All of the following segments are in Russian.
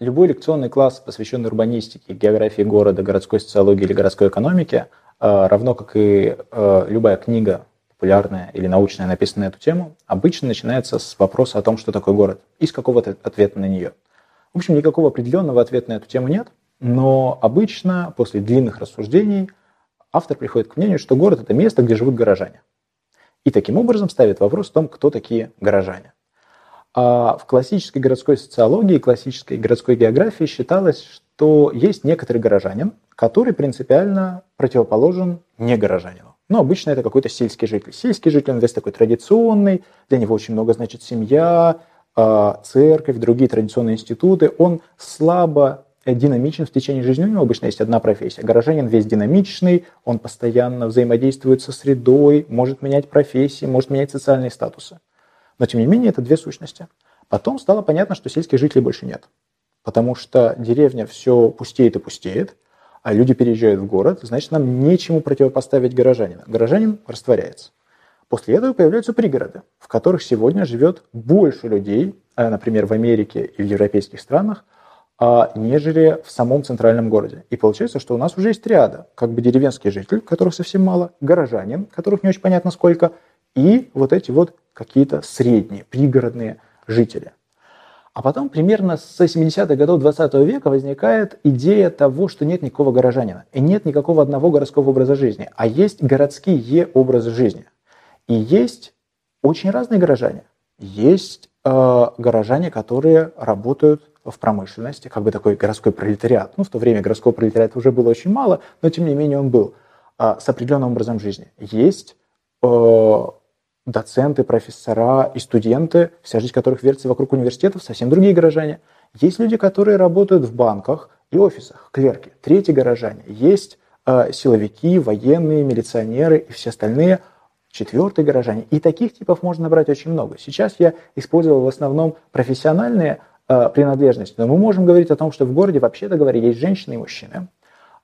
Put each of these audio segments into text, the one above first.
любой лекционный класс, посвященный урбанистике, географии города, городской социологии или городской экономике, э, равно как и э, любая книга популярная или научная, написанная на эту тему, обычно начинается с вопроса о том, что такое город, и с какого-то ответа на нее. В общем, никакого определенного ответа на эту тему нет, но обычно после длинных рассуждений автор приходит к мнению, что город – это место, где живут горожане. И таким образом ставит вопрос о том, кто такие горожане. А в классической городской социологии, классической городской географии считалось, что есть некоторый горожанин, который принципиально противоположен не горожанину. Но обычно это какой-то сельский житель. Сельский житель, он весь такой традиционный, для него очень много значит семья, а, церковь, другие традиционные институты. Он слабо динамичен в течение жизни. У него обычно есть одна профессия. Горожанин весь динамичный, он постоянно взаимодействует со средой, может менять профессии, может менять социальные статусы. Но тем не менее это две сущности. Потом стало понятно, что сельских жителей больше нет. Потому что деревня все пустеет и пустеет, а люди переезжают в город, значит, нам нечему противопоставить горожанина. Горожанин растворяется. После этого появляются пригороды, в которых сегодня живет больше людей, а, например, в Америке и в европейских странах, а, нежели в самом центральном городе. И получается, что у нас уже есть триада. Как бы деревенский житель, которых совсем мало, горожанин, которых не очень понятно сколько, и вот эти вот какие-то средние, пригородные жители. А потом примерно с 70-х годов 20 века возникает идея того, что нет никакого горожанина, и нет никакого одного городского образа жизни, а есть городские образы жизни. И есть очень разные горожане. Есть э, горожане, которые работают в промышленности, как бы такой городской пролетариат. Ну, в то время городского пролетариата уже было очень мало, но тем не менее он был а, с определенным образом жизни. Есть э, доценты, профессора и студенты, вся жизнь которых вертится вокруг университетов, совсем другие горожане. Есть люди, которые работают в банках и офисах, клерки, третьи горожане. Есть э, силовики, военные, милиционеры и все остальные четвертые горожане. И таких типов можно набрать очень много. Сейчас я использовал в основном профессиональные Э, принадлежности. Но мы можем говорить о том, что в городе, вообще-то говоря, есть женщины и мужчины,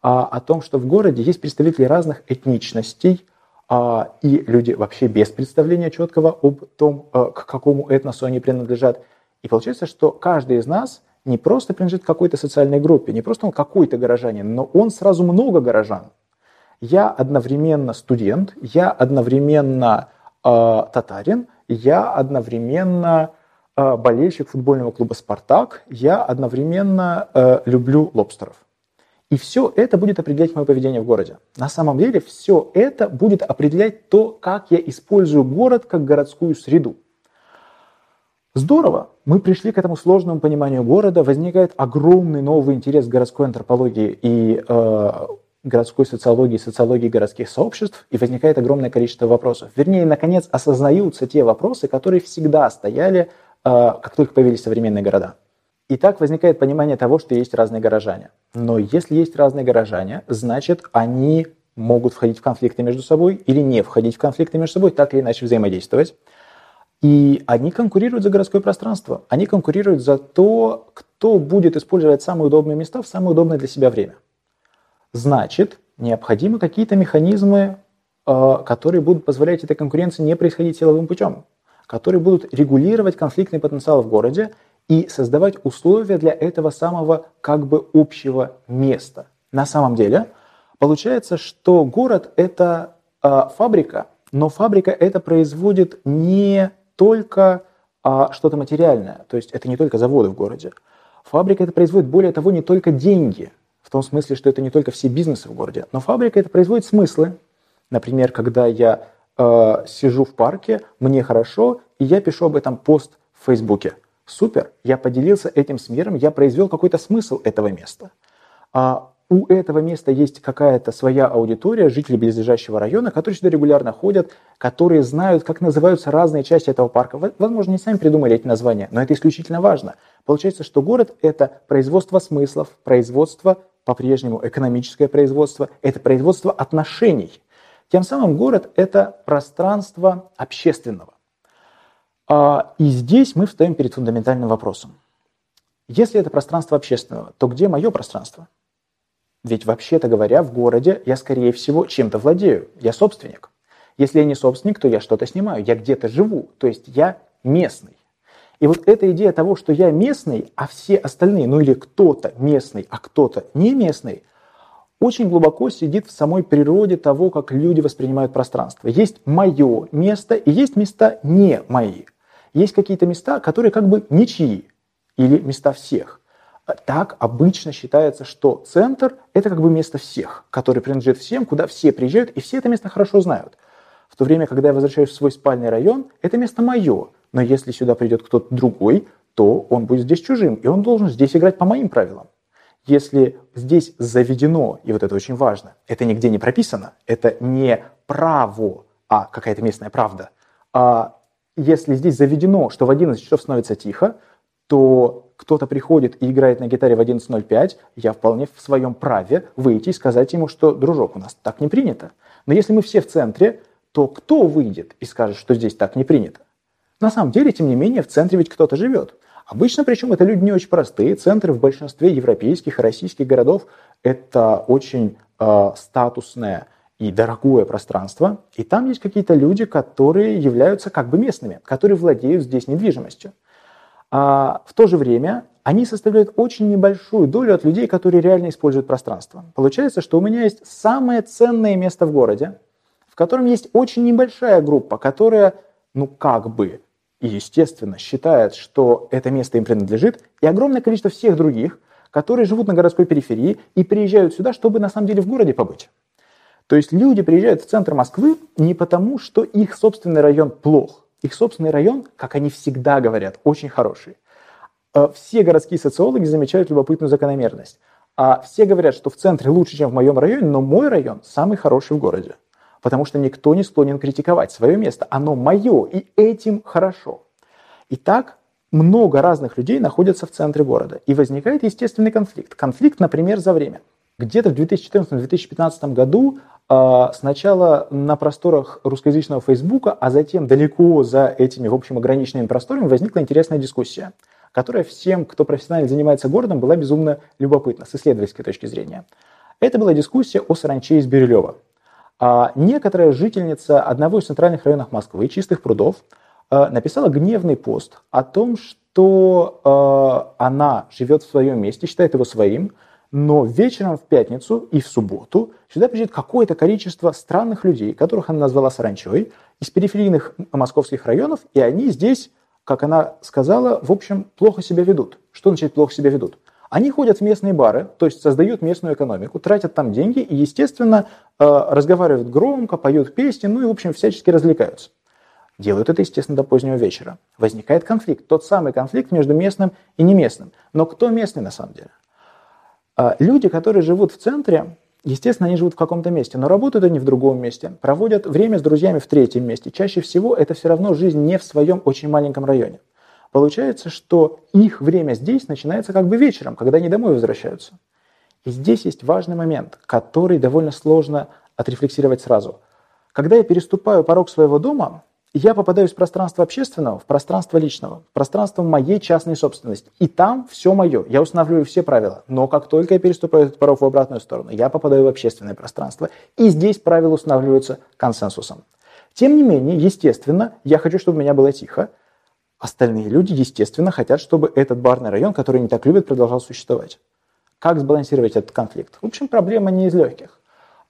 а о том, что в городе есть представители разных этничностей, и люди вообще без представления четкого об том, э, к какому этносу они принадлежат. И получается, что каждый из нас не просто принадлежит какой-то социальной группе, не просто он какой-то горожанин, но он сразу много горожан. Я одновременно студент, я одновременно э, татарин, я одновременно Э, болельщик футбольного клуба «Спартак», я одновременно э, люблю лобстеров. И все это будет определять мое поведение в городе. На самом деле все это будет определять то, как я использую город как городскую среду. Здорово, мы пришли к этому сложному пониманию города, возникает огромный новый интерес к городской антропологии и э, городской социологии, социологии городских сообществ, и возникает огромное количество вопросов. Вернее, наконец осознаются те вопросы, которые всегда стояли а, как только появились современные города. И так возникает понимание того, что есть разные горожане. Но если есть разные горожане, значит, они могут входить в конфликты между собой или не входить в конфликты между собой, так или иначе взаимодействовать. И они конкурируют за городское пространство. Они конкурируют за то, кто будет использовать самые удобные места в самое удобное для себя время. Значит, необходимы какие-то механизмы, а, которые будут позволять этой конкуренции не происходить силовым путем которые будут регулировать конфликтный потенциал в городе и создавать условия для этого самого как бы общего места. На самом деле получается, что город – это э, фабрика, но фабрика это производит не только а, что-то материальное, то есть это не только заводы в городе. Фабрика это производит, более того, не только деньги, в том смысле, что это не только все бизнесы в городе, но фабрика это производит смыслы. Например, когда я э, сижу в парке, мне хорошо, и я пишу об этом пост в Фейсбуке. Супер, я поделился этим с миром, я произвел какой-то смысл этого места. А у этого места есть какая-то своя аудитория, жители близлежащего района, которые сюда регулярно ходят, которые знают, как называются разные части этого парка. Возможно, не сами придумали эти названия, но это исключительно важно. Получается, что город – это производство смыслов, производство, по-прежнему экономическое производство, это производство отношений – тем самым город – это пространство общественного. А, и здесь мы встаем перед фундаментальным вопросом. Если это пространство общественного, то где мое пространство? Ведь вообще-то говоря, в городе я, скорее всего, чем-то владею. Я собственник. Если я не собственник, то я что-то снимаю. Я где-то живу. То есть я местный. И вот эта идея того, что я местный, а все остальные, ну или кто-то местный, а кто-то не местный, очень глубоко сидит в самой природе того, как люди воспринимают пространство. Есть мое место и есть места не мои. Есть какие-то места, которые как бы ничьи или места всех. Так обычно считается, что центр – это как бы место всех, который принадлежит всем, куда все приезжают, и все это место хорошо знают. В то время, когда я возвращаюсь в свой спальный район, это место мое, но если сюда придет кто-то другой, то он будет здесь чужим, и он должен здесь играть по моим правилам. Если здесь заведено, и вот это очень важно, это нигде не прописано, это не право, а какая-то местная правда, а если здесь заведено, что в 11 часов становится тихо, то кто-то приходит и играет на гитаре в 11.05, я вполне в своем праве выйти и сказать ему, что, дружок, у нас так не принято. Но если мы все в центре, то кто выйдет и скажет, что здесь так не принято? На самом деле, тем не менее, в центре ведь кто-то живет. Обычно, причем, это люди не очень простые. Центры в большинстве европейских и российских городов – это очень э, статусное и дорогое пространство. И там есть какие-то люди, которые являются как бы местными, которые владеют здесь недвижимостью. А в то же время они составляют очень небольшую долю от людей, которые реально используют пространство. Получается, что у меня есть самое ценное место в городе, в котором есть очень небольшая группа, которая, ну как бы, и, естественно, считает, что это место им принадлежит, и огромное количество всех других, которые живут на городской периферии и приезжают сюда, чтобы на самом деле в городе побыть. То есть люди приезжают в центр Москвы не потому, что их собственный район плох. Их собственный район, как они всегда говорят, очень хороший. Э, все городские социологи замечают любопытную закономерность. А все говорят, что в центре лучше, чем в моем районе, но мой район самый хороший в городе потому что никто не склонен критиковать свое место. Оно мое, и этим хорошо. Итак, много разных людей находятся в центре города, и возникает естественный конфликт. Конфликт, например, за время. Где-то в 2014-2015 году э, сначала на просторах русскоязычного Фейсбука, а затем далеко за этими, в общем, ограниченными просторами возникла интересная дискуссия, которая всем, кто профессионально занимается городом, была безумно любопытна с исследовательской точки зрения. Это была дискуссия о саранче из Бирюлева. А некоторая жительница одного из центральных районов Москвы, Чистых прудов, э, написала гневный пост о том, что она живет в своем месте, считает его своим, но вечером в пятницу и в субботу сюда приезжает какое-то количество странных людей, которых она назвала саранчой, из периферийных московских районов, и они здесь, как она сказала, в общем, плохо себя ведут. Что значит плохо себя ведут? Они ходят в местные бары, то есть создают местную экономику, тратят там деньги и, естественно, э, разговаривают громко, поют песни, ну и, в общем, всячески развлекаются. Делают это, естественно, до позднего вечера. Возникает конфликт, тот самый конфликт между местным и неместным. Но кто местный на самом деле? Э, люди, которые живут в центре, естественно, они живут в каком-то месте, но работают они в другом месте, проводят время с друзьями в третьем месте. Чаще всего это все равно жизнь не в своем очень маленьком районе. Получается, что их время здесь начинается как бы вечером, когда они домой возвращаются. И здесь есть важный момент, который довольно сложно отрефлексировать сразу. Когда я переступаю порог своего дома, я попадаю из пространства общественного в пространство личного, в пространство моей частной собственности. И там все мое, я устанавливаю все правила. Но как только я переступаю этот порог в обратную сторону, я попадаю в общественное пространство. И здесь правила устанавливаются консенсусом. Тем не менее, естественно, я хочу, чтобы у меня было тихо, Остальные люди, естественно, хотят, чтобы этот барный район, который не так любят, продолжал существовать. Как сбалансировать этот конфликт? В общем, проблема не из легких.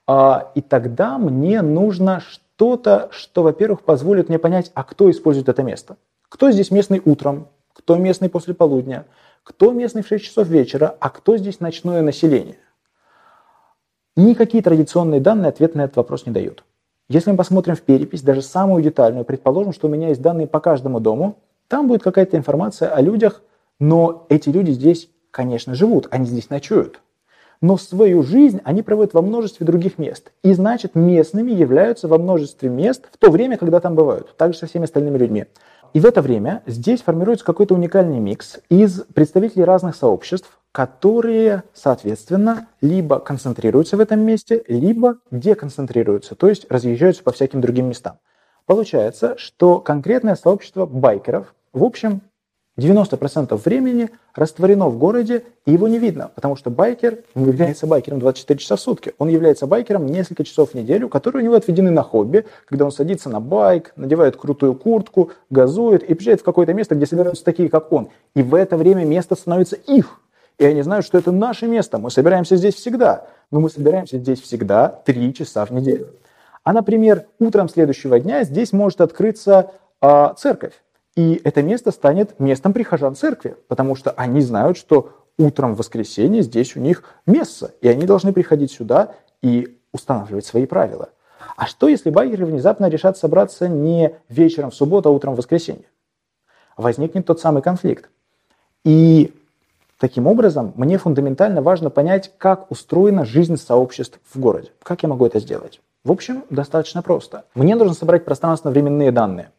А, и тогда мне нужно что-то, что, во-первых, позволит мне понять, а кто использует это место. Кто здесь местный утром, кто местный после полудня, кто местный в 6 часов вечера, а кто здесь ночное население. Никакие традиционные данные ответ на этот вопрос не дают. Если мы посмотрим в перепись, даже самую детальную, предположим, что у меня есть данные по каждому дому, там будет какая-то информация о людях, но эти люди здесь, конечно, живут, они здесь ночуют. Но свою жизнь они проводят во множестве других мест. И значит, местными являются во множестве мест в то время, когда там бывают. Также со всеми остальными людьми. И в это время здесь формируется какой-то уникальный микс из представителей разных сообществ, которые, соответственно, либо концентрируются в этом месте, либо деконцентрируются, то есть разъезжаются по всяким другим местам. Получается, что конкретное сообщество байкеров в общем, 90% времени растворено в городе, и его не видно, потому что байкер не является байкером 24 часа в сутки. Он является байкером несколько часов в неделю, которые у него отведены на хобби, когда он садится на байк, надевает крутую куртку, газует и приезжает в какое-то место, где собираются такие, как он. И в это время место становится их. И они знают, что это наше место. Мы собираемся здесь всегда. Но мы собираемся здесь всегда 3 часа в неделю. А, например, утром следующего дня здесь может открыться э, церковь. И это место станет местом прихожан церкви, потому что они знают, что утром в воскресенье здесь у них место, и они должны приходить сюда и устанавливать свои правила. А что, если байкеры внезапно решат собраться не вечером в субботу, а утром в воскресенье? Возникнет тот самый конфликт. И таким образом мне фундаментально важно понять, как устроена жизнь сообществ в городе. Как я могу это сделать? В общем, достаточно просто. Мне нужно собрать пространственно-временные данные.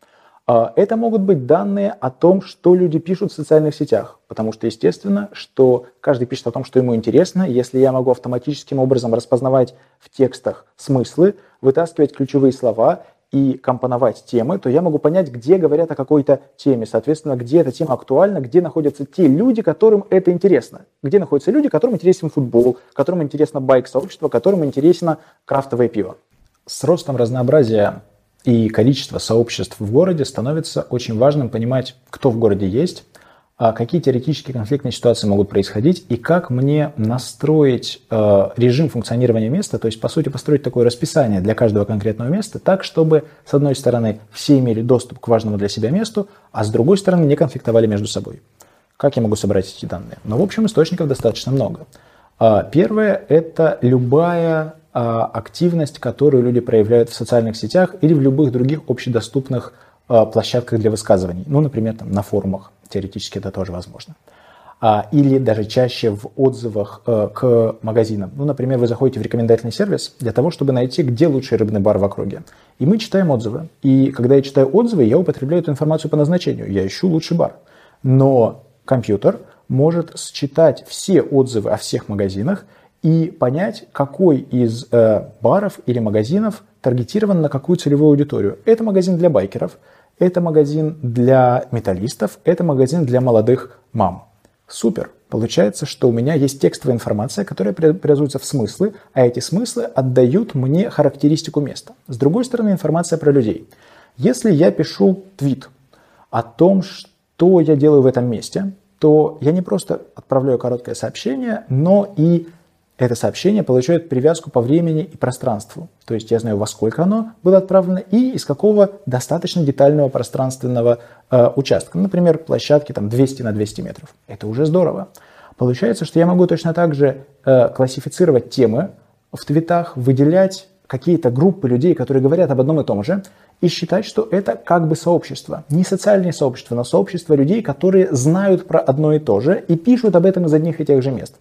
А, это могут быть данные о том, что люди пишут в социальных сетях, потому что, естественно, что каждый пишет о том, что ему интересно. Если я могу автоматическим образом распознавать в текстах смыслы, вытаскивать ключевые слова и компоновать темы, то я могу понять, где говорят о какой-то теме, соответственно, где эта тема актуальна, где находятся те люди, которым это интересно, где находятся люди, которым интересен футбол, которым интересно байк-сообщество, которым интересно крафтовое пиво. С ростом разнообразия и количество сообществ в городе становится очень важным понимать, кто в городе есть, а какие теоретические конфликтные ситуации могут происходить и как мне настроить э, режим функционирования места, то есть, по сути, построить такое расписание для каждого конкретного места так, чтобы, с одной стороны, все имели доступ к важному для себя месту, а с другой стороны, не конфликтовали между собой. Как я могу собрать эти данные? Ну, в общем, источников достаточно много. А, первое – это любая активность, которую люди проявляют в социальных сетях или в любых других общедоступных а, площадках для высказываний. Ну, например, там, на форумах. Теоретически это тоже возможно. Или даже чаще в отзывах к магазинам. Ну, например, вы заходите в рекомендательный сервис для того, чтобы найти, где лучший рыбный бар в округе. И мы читаем отзывы. И когда я читаю отзывы, я употребляю эту информацию по назначению. Я ищу лучший бар. Но компьютер может считать все отзывы о всех магазинах и понять, какой из э, баров или магазинов таргетирован на какую целевую аудиторию. Это магазин для байкеров, это магазин для металлистов, это магазин для молодых мам. Супер! Получается, что у меня есть текстовая информация, которая преобразуется в смыслы, а эти смыслы отдают мне характеристику места. С другой стороны, информация про людей. Если я пишу твит о том, что я делаю в этом месте, то я не просто отправляю короткое сообщение, но и это сообщение получает привязку по времени и пространству. То есть я знаю, во сколько оно было отправлено и из какого достаточно детального пространственного э, участка. Например, площадки там 200 на 200 метров. Это уже здорово. Получается, что я могу точно так же э, классифицировать темы в твитах, выделять какие-то группы людей, которые говорят об одном и том же, и считать, что это как бы сообщество. Не социальное сообщество, но сообщество людей, которые знают про одно и то же и пишут об этом из одних и тех же мест.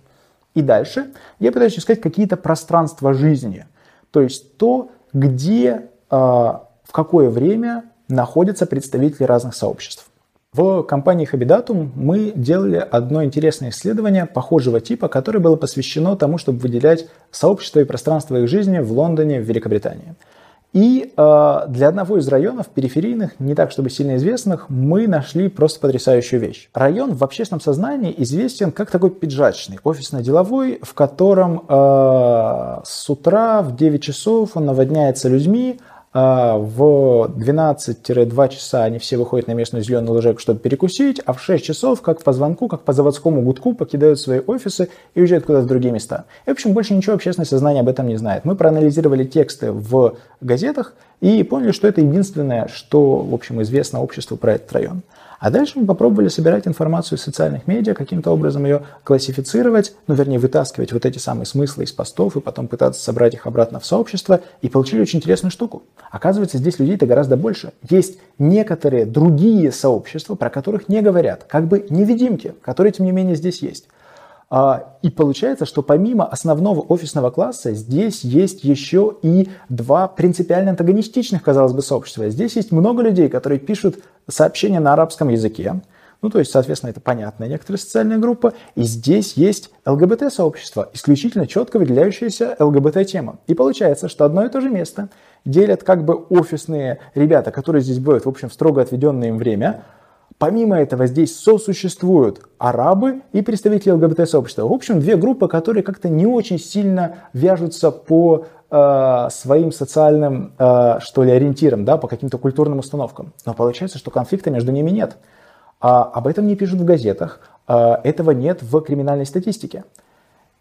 И дальше я пытаюсь искать какие-то пространства жизни. То есть то, где, э, в какое время находятся представители разных сообществ. В компании Habidatum мы делали одно интересное исследование похожего типа, которое было посвящено тому, чтобы выделять сообщества и пространство их жизни в Лондоне, в Великобритании. И э, для одного из районов периферийных, не так чтобы сильно известных, мы нашли просто потрясающую вещь. Район в общественном сознании известен как такой пиджачный, офисно-деловой, в котором э, с утра в 9 часов он наводняется людьми, в 12-2 часа они все выходят на местную зеленую лужайку, чтобы перекусить, а в 6 часов, как по звонку, как по заводскому гудку, покидают свои офисы и уезжают куда-то в другие места. И, в общем, больше ничего общественное сознание об этом не знает. Мы проанализировали тексты в газетах и поняли, что это единственное, что, в общем, известно обществу про этот район. А дальше мы попробовали собирать информацию из социальных медиа, каким-то образом ее классифицировать, ну, вернее, вытаскивать вот эти самые смыслы из постов и потом пытаться собрать их обратно в сообщество, и получили очень интересную штуку. Оказывается, здесь людей-то гораздо больше. Есть некоторые другие сообщества, про которых не говорят, как бы невидимки, которые, тем не менее, здесь есть. А, и получается, что помимо основного офисного класса, здесь есть еще и два принципиально антагонистичных, казалось бы, сообщества. Здесь есть много людей, которые пишут сообщения на арабском языке, ну, то есть, соответственно, это понятная некоторая социальная группа. И здесь есть ЛГБТ-сообщество, исключительно четко выделяющаяся ЛГБТ-тема. И получается, что одно и то же место делят как бы офисные ребята, которые здесь бывают, в общем, в строго отведенное им время, Помимо этого здесь сосуществуют арабы и представители ЛГБТ-сообщества. В общем, две группы, которые как-то не очень сильно вяжутся по э, своим социальным, э, что ли, ориентирам, да, по каким-то культурным установкам. Но получается, что конфликта между ними нет. А об этом не пишут в газетах, а этого нет в криминальной статистике.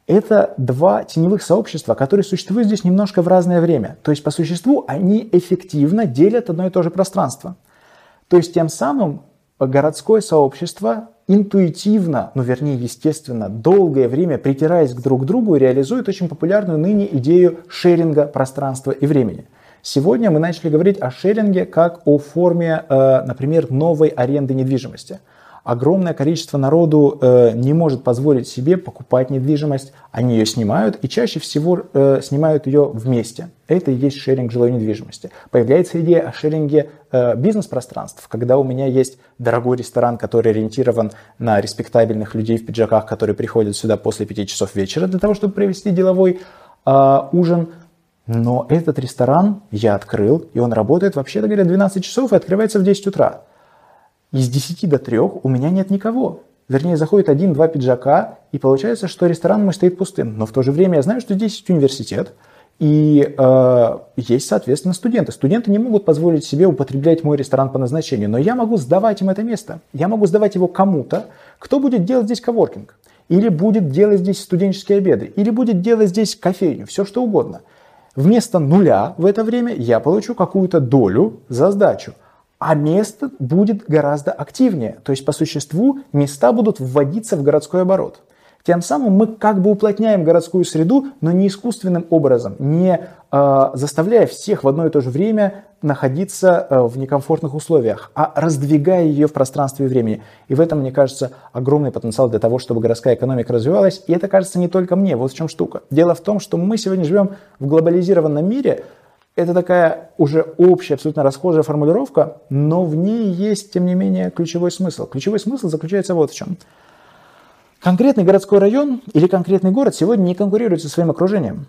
Это два теневых сообщества, которые существуют здесь немножко в разное время. То есть по существу они эффективно делят одно и то же пространство. То есть тем самым городское сообщество интуитивно, ну вернее естественно, долгое время притираясь к друг другу, реализует очень популярную ныне идею шеринга пространства и времени. Сегодня мы начали говорить о шеринге как о форме, э, например, новой аренды недвижимости – огромное количество народу э, не может позволить себе покупать недвижимость, они ее снимают и чаще всего э, снимают ее вместе. Это и есть шеринг жилой недвижимости. Появляется идея о шеринге э, бизнес-пространств, когда у меня есть дорогой ресторан, который ориентирован на респектабельных людей в пиджаках, которые приходят сюда после 5 часов вечера для того, чтобы провести деловой э, ужин. Но этот ресторан я открыл, и он работает, вообще-то говоря, 12 часов и открывается в 10 утра из 10 до 3 у меня нет никого. Вернее, заходит один-два пиджака, и получается, что ресторан мой стоит пустым. Но в то же время я знаю, что здесь есть университет, и э, есть, соответственно, студенты. Студенты не могут позволить себе употреблять мой ресторан по назначению, но я могу сдавать им это место. Я могу сдавать его кому-то, кто будет делать здесь коворкинг, или будет делать здесь студенческие обеды, или будет делать здесь кофейню, все что угодно. Вместо нуля в это время я получу какую-то долю за сдачу – а место будет гораздо активнее. То есть по существу места будут вводиться в городской оборот. Тем самым мы как бы уплотняем городскую среду, но не искусственным образом, не э, заставляя всех в одно и то же время находиться э, в некомфортных условиях, а раздвигая ее в пространстве и времени. И в этом, мне кажется, огромный потенциал для того, чтобы городская экономика развивалась. И это кажется не только мне. Вот в чем штука. Дело в том, что мы сегодня живем в глобализированном мире, это такая уже общая, абсолютно расхожая формулировка, но в ней есть, тем не менее, ключевой смысл. Ключевой смысл заключается вот в чем. Конкретный городской район или конкретный город сегодня не конкурирует со своим окружением.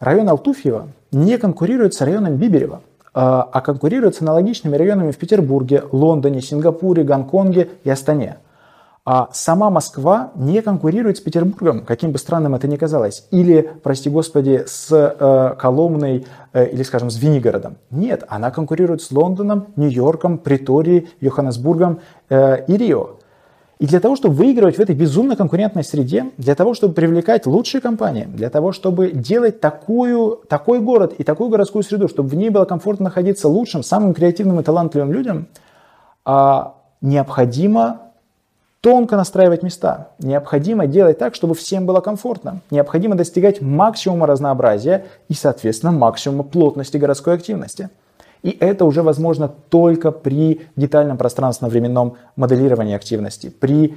Район Алтуфьева не конкурирует с районом Биберева, а, а конкурирует с аналогичными районами в Петербурге, Лондоне, Сингапуре, Гонконге и Астане. А сама Москва не конкурирует с Петербургом, каким бы странным это ни казалось, или, прости господи, с э, Коломной э, или, скажем, с Винигородом. Нет, она конкурирует с Лондоном, Нью-Йорком, Приторией, Йоханнесбургом э, и Рио. И для того, чтобы выигрывать в этой безумно конкурентной среде, для того, чтобы привлекать лучшие компании, для того, чтобы делать такую, такой город и такую городскую среду, чтобы в ней было комфортно находиться лучшим, самым креативным и талантливым людям, а, необходимо тонко настраивать места. Необходимо делать так, чтобы всем было комфортно. Необходимо достигать максимума разнообразия и, соответственно, максимума плотности городской активности. И это уже возможно только при детальном пространственно-временном моделировании активности, при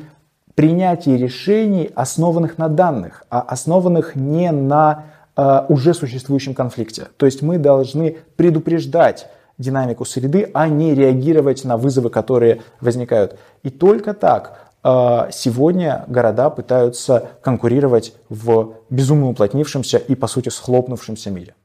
принятии решений, основанных на данных, а основанных не на э, уже существующем конфликте. То есть мы должны предупреждать динамику среды, а не реагировать на вызовы, которые возникают. И только так сегодня города пытаются конкурировать в безумно уплотнившемся и, по сути, схлопнувшемся мире.